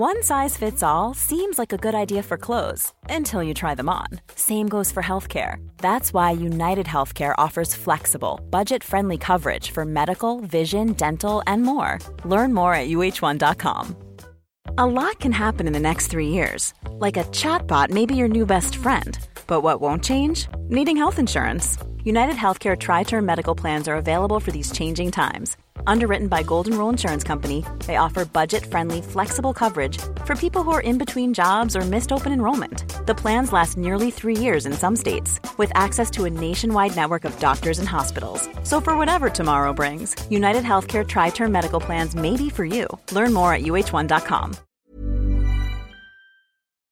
One size fits all seems like a good idea for clothes until you try them on. Same goes for healthcare. That's why United Healthcare offers flexible, budget friendly coverage for medical, vision, dental, and more. Learn more at uhone.com. A lot can happen in the next three years. Like a chatbot may be your new best friend. But what won't change? Needing health insurance. United Healthcare Tri Term Medical Plans are available for these changing times Underwritten by Golden Rule Insurance Company, they offer budget-friendly, flexible coverage for people who are in between jobs or missed open enrollment. The plans last nearly three years in some states, with access to a nationwide network of doctors and hospitals. So for whatever tomorrow brings, United Healthcare Tri-Term Medical Plans may be for you. Learn more at uhone.com.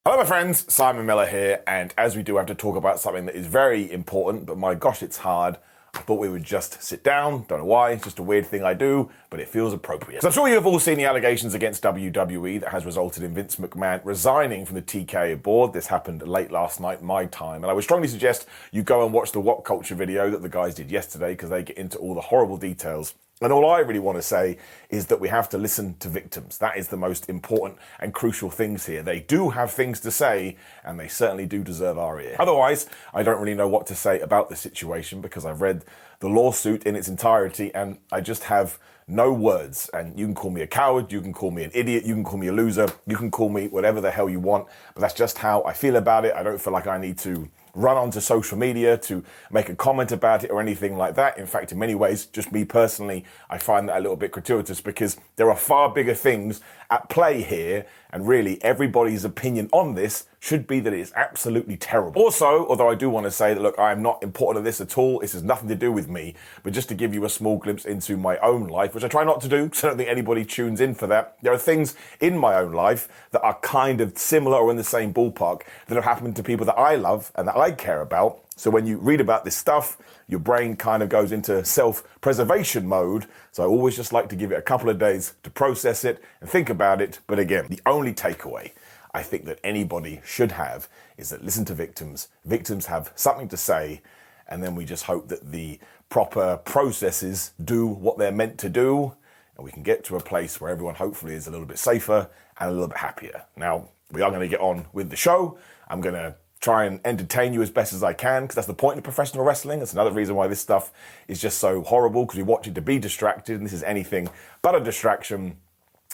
Hello, my friends. Simon Miller here, and as we do have to talk about something that is very important, but my gosh, it's hard I thought we would just sit down. Don't know why. It's just a weird thing I do, but it feels appropriate. So I'm sure you have all seen the allegations against WWE that has resulted in Vince McMahon resigning from the TKO board. This happened late last night, my time. And I would strongly suggest you go and watch the What Culture video that the guys did yesterday because they get into all the horrible details and all I really want to say is that we have to listen to victims. That is the most important and crucial things here. They do have things to say, and they certainly do deserve our ear. Otherwise, I don't really know what to say about the situation because I've read the lawsuit in its entirety and I just have no words. And you can call me a coward, you can call me an idiot, you can call me a loser, you can call me whatever the hell you want, but that's just how I feel about it. I don't feel like I need to run onto social media to make a comment about it or anything like that. In fact, in many ways, just me personally, I find that a little bit gratuitous because there are far bigger things at play here. And really, everybody's opinion on this should be that it is absolutely terrible. Also, although I do want to say that, look, I am not important to this at all. This has nothing to do with me. But just to give you a small glimpse into my own life, which I try not to do, because I don't think anybody tunes in for that. There are things in my own life that are kind of similar or in the same ballpark that have happened to people that I love and that I care about. So when you read about this stuff, your brain kind of goes into self preservation mode. So I always just like to give it a couple of days to process it and think about it. But again, the only takeaway I think that anybody should have is that listen to victims. Victims have something to say, and then we just hope that the proper processes do what they're meant to do, and we can get to a place where everyone hopefully is a little bit safer and a little bit happier. Now, we are going to get on with the show. I'm going to try and entertain you as best as I can because that's the point of professional wrestling. That's another reason why this stuff is just so horrible because we watch it to be distracted, and this is anything but a distraction.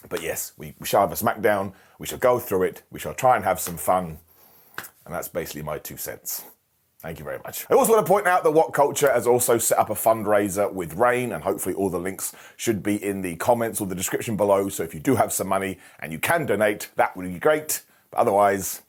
But yes, we, we shall have a SmackDown. We shall go through it. We shall try and have some fun. And that's basically my two cents. Thank you very much. I also want to point out that What Culture has also set up a fundraiser with RAINN, and hopefully all the links should be in the comments or the description below. So if you do have some money and you can donate, that would be great. But otherwise,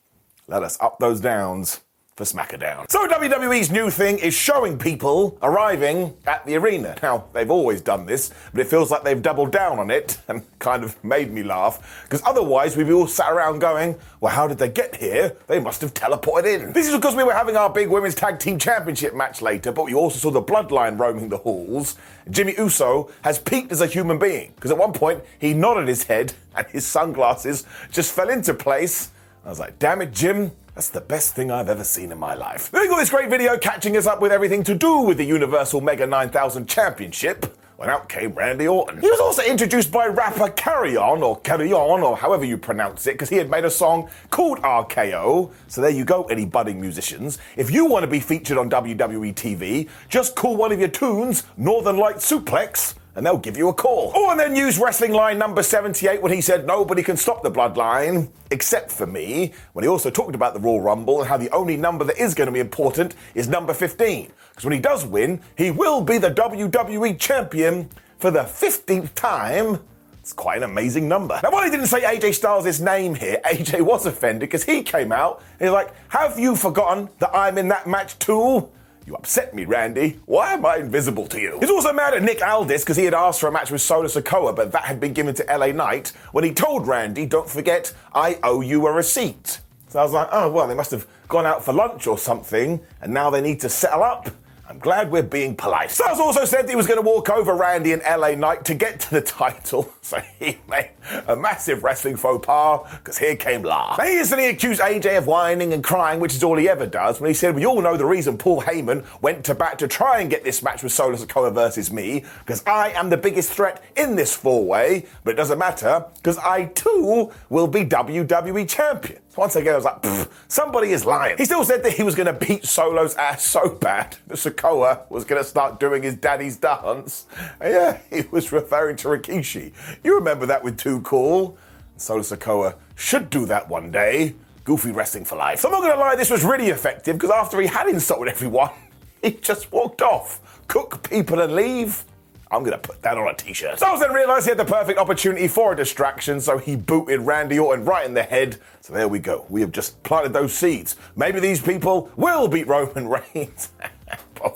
let us up those downs for SmackDown. So WWE's new thing is showing people arriving at the arena. Now, they've always done this, but it feels like they've doubled down on it and kind of made me laugh, because otherwise we'd be all sat around going, well, how did they get here? They must have teleported in. This is because we were having our big Women's Tag Team Championship match later, but we also saw the bloodline roaming the halls. Jimmy Uso has peaked as a human being, because at one point he nodded his head and his sunglasses just fell into place I was like, damn it, Jim. That's the best thing I've ever seen in my life. Then we got this great video catching us up with everything to do with the Universal Mega 9000 Championship when out came Randy Orton. He was also introduced by rapper Carry On, or Carry On, or however you pronounce it, because he had made a song called RKO. So there you go, any budding musicians. If you want to be featured on WWE TV, just call one of your tunes Northern Light Suplex and they'll give you a call. Oh, and then use wrestling line number 78 when he said nobody can stop the bloodline except for me, when he also talked about the Royal Rumble and how the only number that is going to be important is number 15. Because when he does win, he will be the WWE champion for the 15th time. It's quite an amazing number. Now, while he didn't say AJ Styles' name here, AJ was offended because he came out and he's like, Have you forgotten that I'm in that match too? You upset me, Randy. Why am I invisible to you? He's also mad at Nick Aldis because he had asked for a match with Solo Sikoa, but that had been given to LA Knight when he told Randy, don't forget, I owe you a receipt. So I was like, oh, well, they must have gone out for lunch or something, and now they need to settle up. I'm glad we're being polite. Styles also said he was going to walk over Randy and LA Knight to get to the title, so he made a massive wrestling faux pas because here came La. He instantly accused AJ of whining and crying, which is all he ever does, when he said, We all know the reason Paul Heyman went to bat to try and get this match with Solo Sikoa versus me, because I am the biggest threat in this four way, but it doesn't matter because I too will be WWE champion. Once again, I was like, somebody is lying. He still said that he was going to beat Solo's ass so bad that Sikoa was going to start doing his daddy's dance. And yeah, he was referring to Rikishi. You remember that with Too Cool? Solo Sikoa should do that one day. Goofy wrestling for life. So I'm not to lie, this was really effective because after he had insulted everyone, he just walked off. Cook people and leave. I'm to put that on a t shirt. Styles then realised he had the perfect opportunity for a distraction, so he booted Randy Orton right in the head. So there we go. We have just planted those seeds. Maybe these people will beat Roman Reigns.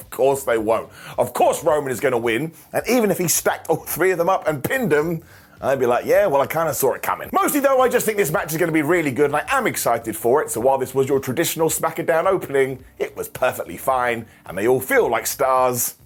Of course they won't. Of course Roman is going to win. And even if he stacked all three of them up and pinned them, I'd be like, yeah, well, I kind of saw it coming. Mostly, though, I just think this match is going to be really good, and I am excited for it. So while this was your traditional SmackDown opening, it was perfectly fine, and they all feel like stars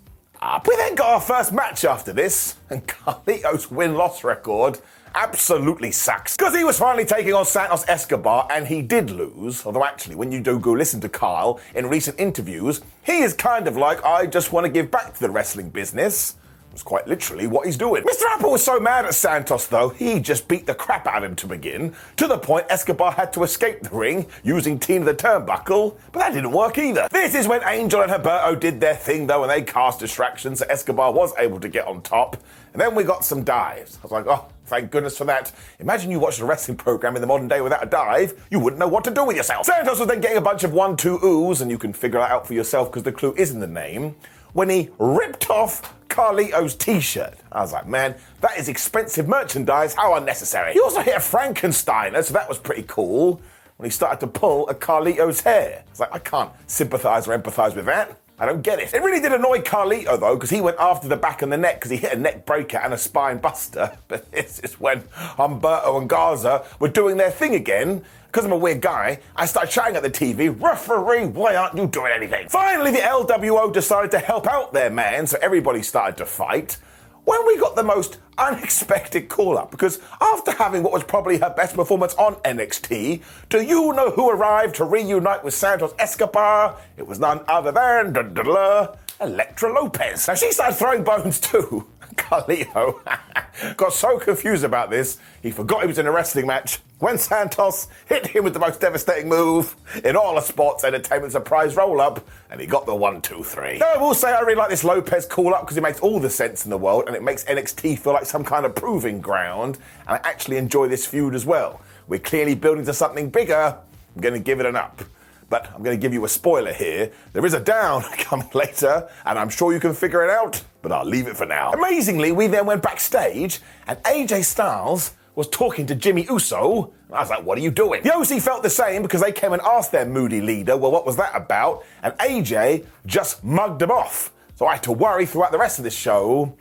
up. We then got our first match after this, and Carlito's win loss record absolutely sucks. Because he was finally taking on Santos Escobar, and he did lose. Although, actually, when you do go listen to Kyle in recent interviews, he is kind of like, I just want to give back to the wrestling business. That's quite literally what he's doing. Mr. Apple was so mad at Santos, though, he just beat the crap out of him to begin, to the point Escobar had to escape the ring using Tina the Turnbuckle, but that didn't work either. This is when Angel and Humberto did their thing, though, and they cast distractions, so Escobar was able to get on top. And then we got some dives. I was like, oh, Thank goodness for that. Imagine you watched a wrestling program in the modern day without a dive, you wouldn't know what to do with yourself. Santos was then getting a bunch of one, two oohs, and you can figure that out for yourself because the clue is in the name, when he ripped off Carlito's t shirt. I was like, man, that is expensive merchandise. How unnecessary. He also hit a Frankensteiner, so that was pretty cool. When he started to pull a Carlito's hair. It's like, I can't sympathize or empathize with that. I don't get it. It really did annoy Carlito though, because he went after the back and the neck because he hit a neck breaker and a spine buster. But this is when Humberto and Garza were doing their thing again. Because I'm a weird guy, I started shouting at the TV, referee, why aren't you doing anything? Finally, the LWO decided to help out their man, so everybody started to fight when we got the most unexpected call up. Because after having what was probably her best performance on NXT, do you know who arrived to reunite with Santos Escobar? It was none other than da, da, da, Elektra Lopez. Now she started throwing bones too. Carlito got so confused about this, he forgot he was in a wrestling match when Santos hit him with the most devastating move in all of sports entertainment surprise roll up, and he got the one, two, three. Now, I will say I really like this Lopez call up because it makes all the sense in the world and it makes NXT feel like some kind of proving ground, and I actually enjoy this feud as well. We're clearly building to something bigger. I'm going to give it an up. But I'm going to give you a spoiler here. There is a down coming later, and I'm sure you can figure it out, but I'll leave it for now. Amazingly, we then went backstage, and AJ Styles was talking to Jimmy Uso. I was like, what are you doing? The OC felt the same because they came and asked their moody leader, well, what was that about? And AJ just mugged them off. So I had to worry throughout the rest of this show.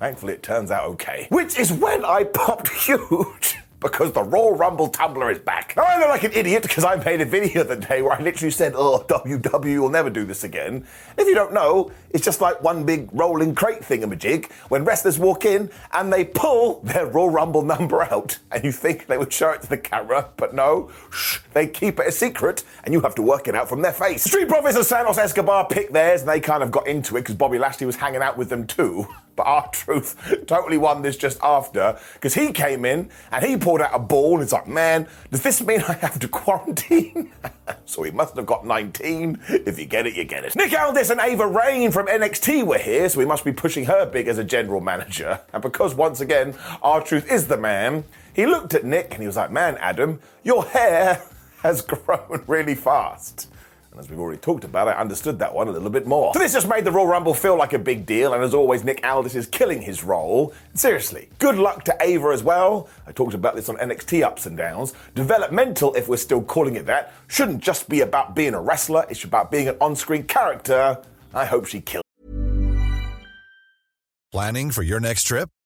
Thankfully, it turns out okay. Which is when I popped huge because the Royal Rumble tumbler is back. Now, I look like an idiot because I made a video the day where I literally said, oh, WW will never do this again. If you don't know, it's just like one big rolling crate thingamajig when wrestlers walk in and they pull their Royal Rumble number out and you think they would show it to the camera, but no, shh, they keep it a secret and you have to work it out from their face. Street Profits and Santos Escobar picked theirs and they kind of got into it because Bobby Lashley was hanging out with them too. But our truth totally won this just after because he came in and he pulled out a ball and it's like, man, does this mean I have to quarantine? so he must have got 19. If you get it, you get it. Nick Aldis and Ava Raine from NXT were here, so we must be pushing her big as a general manager. And because once again, R-Truth is the man, he looked at Nick and he was like, man, Adam, your hair has grown really fast. As we've already talked about, I understood that one a little bit more. So this just made the Royal Rumble feel like a big deal, and as always, Nick Aldis is killing his role. seriously, good luck to Ava as well. I talked about this on NXT Ups and Downs. Developmental, if we're still calling it that, shouldn't just be about being a wrestler, it's about being an on screen character. I hope she kills. Planning for your next trip?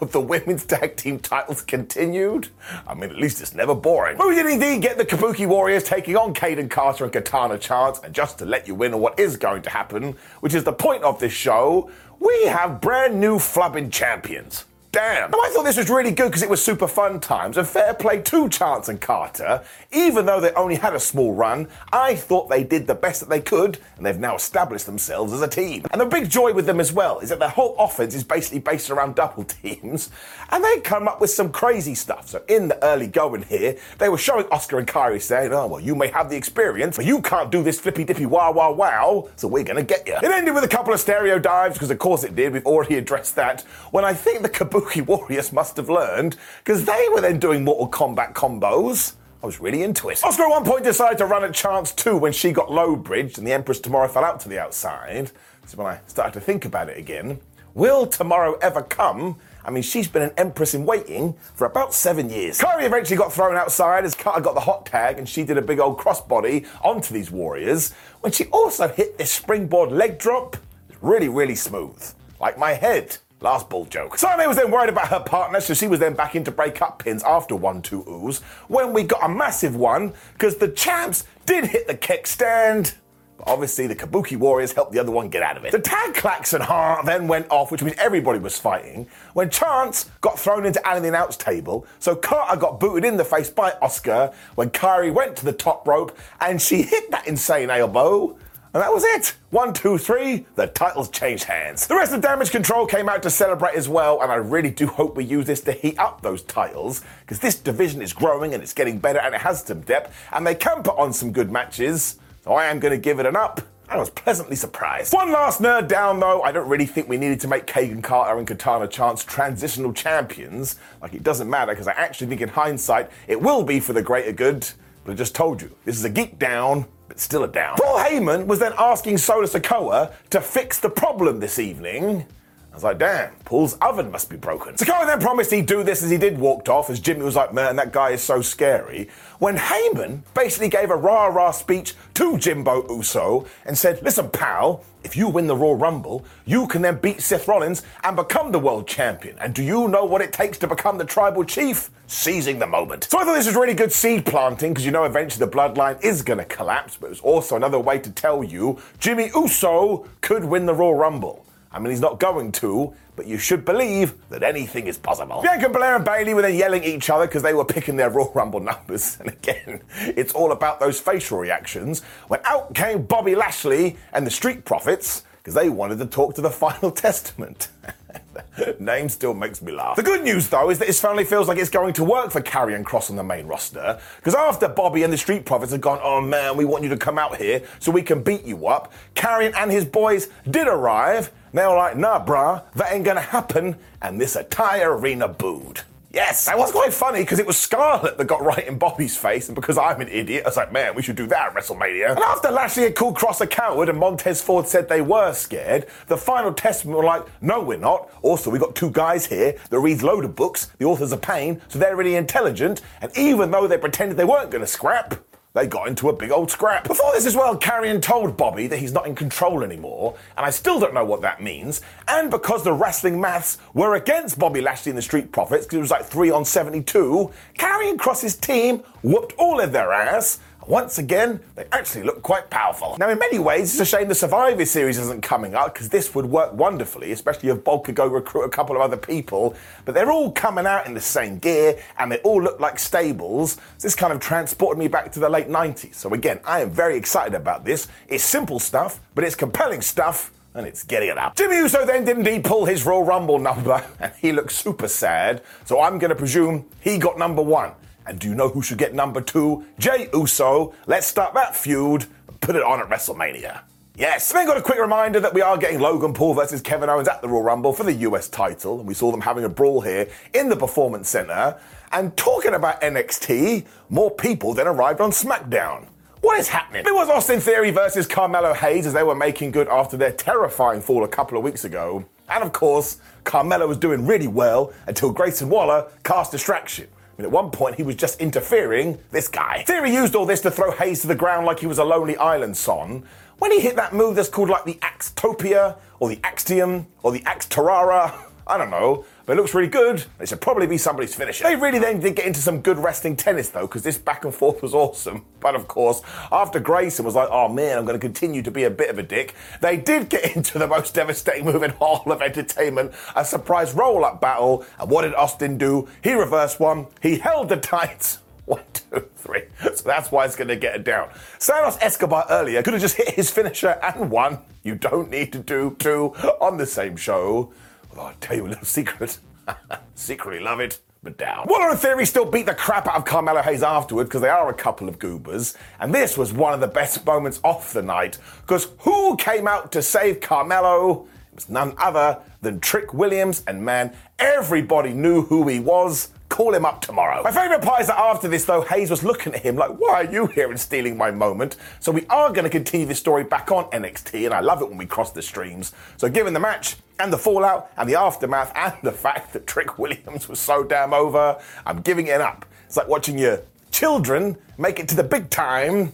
of the women's tag team titles continued, I mean, at least it's never boring. We did indeed get the Kabuki Warriors taking on Kayden Carter and Katana Chance, and just to let you in on what is going to happen, which is the point of this show, we have brand new flubbing champions. Damn. Now, I thought this was really good because it was super fun times and fair play to Chance and Carter. Even though they only had a small run, I thought they did the best that they could and they've now established themselves as a team. And the big joy with them as well is that their whole offense is basically based around double teams and they come up with some crazy stuff. So in the early going here, they were showing Asuka and Kairi saying, oh, well, you may have the experience, but you can't do this flippy dippy wah wah wow, so we're gonna get you. It ended with a couple of stereo dives because of course it did. We've already addressed that. When I think the Kabuki Kabuki Warriors must have learned, because they were then doing Mortal Kombat combos. I was really into it. Asuka at one point decided to run at Chance too when she got low bridged and the Empress Tomorrow fell out to the outside. So when I started to think about it again, will tomorrow ever come? I mean, she's been an empress in waiting for about seven years. Kairi eventually got thrown outside as Carter got the hot tag and she did a big old crossbody onto these warriors when she also hit this springboard leg drop. It's really, really smooth. Like my head. Last bull joke. Sane was then worried about her partner, so she was then back into break up pins after 1 2 oohs when we got a massive one because the champs did hit the kickstand. But obviously, the Kabuki Warriors helped the other one get out of it. The tag klaxon heart then went off, which means everybody was fighting, when Chance got thrown into Annie the announce table. So Carter got booted in the face by Asuka when Kairi went to the top rope and she hit that insane elbow. And that was it. One, two, three, the titles changed hands. The rest of Damage Control came out to celebrate as well, and I really do hope we use this to heat up those titles, because this division is growing and it's getting better and it has some depth, and they can put on some good matches. So I am going to give it an up. I was pleasantly surprised. One last nerd down though, I don't really think we needed to make Kayden Carter and Katana Chance transitional champions. Like it doesn't matter, because I actually think in hindsight it will be for the greater good. But I just told you, this is a geek down still a down. Paul Heyman was then asking Solo Sikoa to fix the problem this evening. I was like, damn, Paul's oven must be broken. Sikoa then promised he'd do this as he did walked off, as Jimmy was like, man, that guy is so scary. When Heyman basically gave a rah rah speech to Jimbo Uso and said, listen, pal, if you win the Royal Rumble, you can then beat Seth Rollins and become the world champion. And do you know what it takes to become the tribal chief? Seizing the moment. So I thought this was really good seed planting because you know eventually the bloodline is going to collapse, but it was also another way to tell you Jimmy Uso could win the Royal Rumble. I mean, he's not going to, but you should believe that anything is possible. Bianca Belair and Bayley were then yelling at each other because they were picking their Royal Rumble numbers. And again, it's all about those facial reactions. When out came Bobby Lashley and the Street Profits because they wanted to talk to the Final Testament. Name still makes me laugh. The good news, though, is that his family feels like it's going to work for Karrion Kross on the main roster. Because after Bobby and the Street Profits had gone, oh man, we want you to come out here so we can beat you up, Karrion and his boys did arrive. They were like, nah, bruh, that ain't gonna happen. And this entire arena booed. Yes, that was quite funny because it was Scarlett that got right in Bobby's face, and because I'm an idiot, I was like, man, we should do that at WrestleMania. And after Lashley had called Kross a coward and Montez Ford said they were scared, the final testament were like, no, we're not. Also, we got two guys here that read load of books, the authors of pain, so they're really intelligent, and even though they pretended they weren't gonna scrap, they got into a big old scrap. Before this as well, Karrion told Bobby that he's not in control anymore, and I still don't know what that means. And because the wrestling maths were against Bobby Lashley and the Street Profits, because it was like 3 on 72, Karrion Kross's team whooped all of their ass, once again, they actually look quite powerful. Now, in many ways, it's a shame the Survivor Series isn't coming up because this would work wonderfully, especially if Bob could go recruit a couple of other people. But they're all coming out in the same gear and they all look like stables. This kind of transported me back to the late 90s. So, again, I am very excited about this. It's simple stuff, but it's compelling stuff and it's getting it up. Jimmy Uso then did indeed pull his Royal Rumble number, and he looked super sad, so I'm going to presume he got number one. And do you know who should get number two? Jey Uso. Let's start that feud and put it on at WrestleMania. Yes, then got a quick reminder that we are getting Logan Paul versus Kevin Owens at the Royal Rumble for the US title, and we saw them having a brawl here in the Performance Center. And talking about NXT, more people then arrived on SmackDown. What is happening? It was Austin Theory versus Carmelo Hayes as they were making good after their terrifying fall a couple of weeks ago. And of course, Carmelo was doing really well until Grayson Waller cast distraction. Mean, at one point, he was just interfering. This guy. Theory used all this to throw Hayes to the ground like he was a Lonely Island son. When he hit that move that's called like the Axtopia, or the Axiom, or the Axterara, I don't know, but it looks really good. It should probably be somebody's finisher. They really then did get into some good wrestling tennis though, because this back and forth was awesome. But of course, after Grayson was like, oh man, I'm going to continue to be a bit of a dick, they did get into the most devastating move in all of entertainment a surprise roll up battle. And what did Austin do? He reversed one, he held the tights. One, two, three. So that's why it's going to get it down. Santos Escobar earlier could have just hit his finisher and won. You don't need to do two on the same show. Although I'll tell you a little secret. Secretly love it, but down. Waller and Theory still beat the crap out of Carmelo Hayes afterward because they are a couple of goobers. And this was one of the best moments off the night because who came out to save Carmelo? It was none other than Trick Williams, and man, everybody knew who he was. Call him up tomorrow. My favourite part is that after this, though, Hayes was looking at him like, why are you here and stealing my moment? So we are going to continue this story back on NXT, and I love it when we cross the streams. So given the match, and the fallout, and the aftermath, and the fact that Trick Williams was so damn over, I'm giving it up. It's like watching your children make it to the big time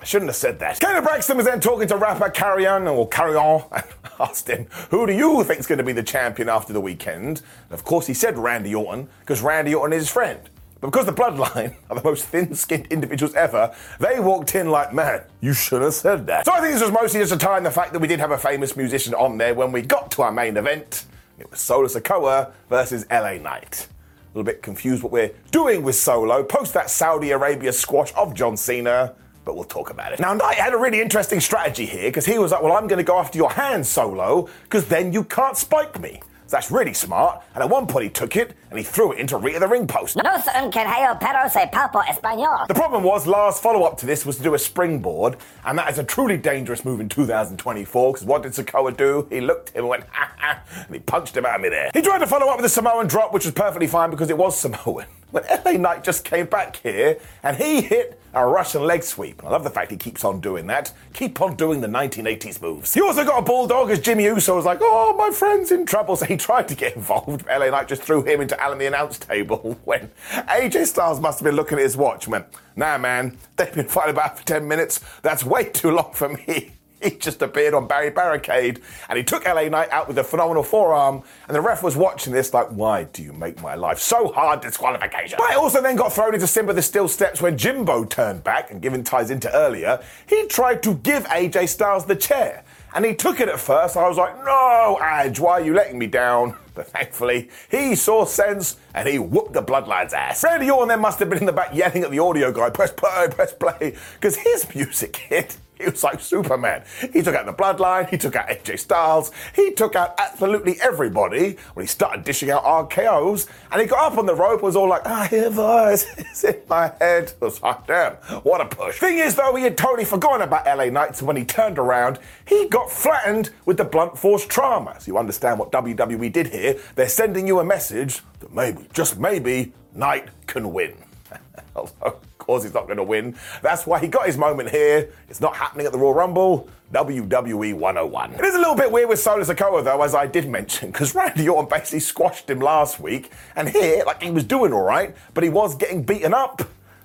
I shouldn't have said that. Kayla Braxton was then talking to rapper Carrion, or Carrion, and asked him, Who do you think's going to be the champion after the weekend? And of course, he said Randy Orton, because Randy Orton is his friend. But because the bloodline are the most thin skinned individuals ever, they walked in like, man, you should have said that. So I think this was mostly just a time the fact that we did have a famous musician on there when we got to our main event. It was Solo Sikoa versus LA Knight. A little bit confused what we're doing with Solo post that Saudi Arabia squash of John Cena but we'll talk about it. Now, Knight had a really interesting strategy here because he was like, Well, I'm going to go after your hand solo because then you can't spike me. So that's really smart. And at one point, he took it and he threw it into Rita the ring post. No son que yo pero se palpo español. The problem was, Lars' follow up to this was to do a springboard, and that is a truly dangerous move in 2024 because what did Sikoa do? He looked at him and went, ha ha, and he punched him out of midair. He tried to follow up with a Samoan drop, which was perfectly fine because it was Samoan. When LA Knight just came back here and he hit a Russian leg sweep. I love the fact he keeps on doing that. Keep on doing the 1980s moves. He also got a bulldog as Jimmy Uso was like, oh, my friend's in trouble. So he tried to get involved. LA Knight just threw him into Alan the announce table when AJ Styles must have been looking at his watch and went, nah, man, they've been fighting about for 10 minutes. That's way too long for me. He just appeared on Barry Barricade and he took LA Knight out with a phenomenal forearm. And the ref was watching this like, why do you make my life so hard? Disqualification. But it also then got thrown into Simba the Steel Steps when Jimbo turned back and given ties into earlier. He tried to give AJ Styles the chair. And he took it at first. I was like, no, Edge, why are you letting me down? But thankfully, he saw sense and he whooped the Bloodline's ass. Randy Orton then must have been in the back yelling at the audio guy, press play, press play, because his music hit He was like Superman. He took out the bloodline, he took out AJ Styles, he took out absolutely everybody when he started dishing out RKOs, and he got up on the rope was all like, I hear voices in my head. I was like, damn, what a push. Thing is, though, he had totally forgotten about LA Knights, and when he turned around, he got flattened with the blunt force trauma. So you understand what WWE did here. They're sending you a message that maybe, just maybe, Knight can win. Course he's not going to win. That's why he got his moment here. It's not happening at the Royal Rumble. WWE 101. It is a little bit weird with Solo Sikoa though, as I did mention, because Randy Orton basically squashed him last week, and here, like he was doing all right, but he was getting beaten up.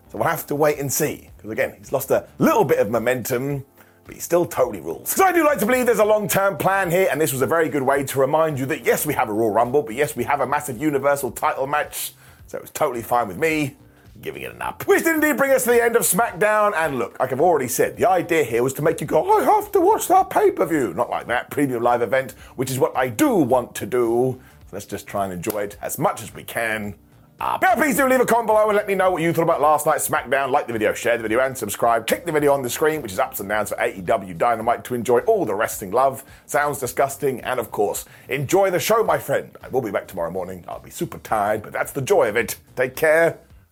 So we'll have to wait and see. Because again, he's lost a little bit of momentum but he still totally rules. So I do like to believe there's a long-term plan here, and this was a very good way to remind you that yes, we have a Royal Rumble, but yes, we have a massive Universal title match, so it was totally fine with me giving it an up. Which did indeed bring us to the end of SmackDown. And look, like I've already said, the idea here was to make you go, I have to watch that pay per view. Not like that premium live event, which is what I do want to do. So let's just try and enjoy it as much as we can. Ah, now, please do leave a comment below and let me know what you thought about last night's SmackDown. Like the video, share the video, and subscribe. Click the video on the screen, which is ups and downs for AEW Dynamite, to enjoy all the wrestling love. Sounds disgusting, and of course, enjoy the show, my friend. I will be back tomorrow morning. I'll be super tired, but that's the joy of it. Take care.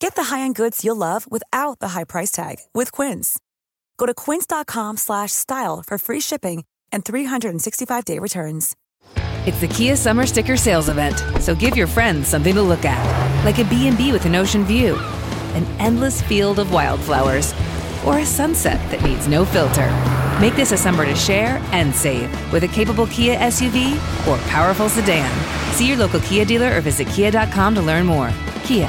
Get the high-end goods you'll love without the high price tag with Quince. Go to quince.com/style for free shipping and 365-day returns. It's the Kia Summer Sticker Sales Event, so give your friends something to look at, like a B&B with an ocean view, an endless field of wildflowers, or a sunset that needs no filter. Make this a summer to share and save with a capable Kia SUV or powerful sedan. See your local Kia dealer or visit kia.com to learn more. Kia,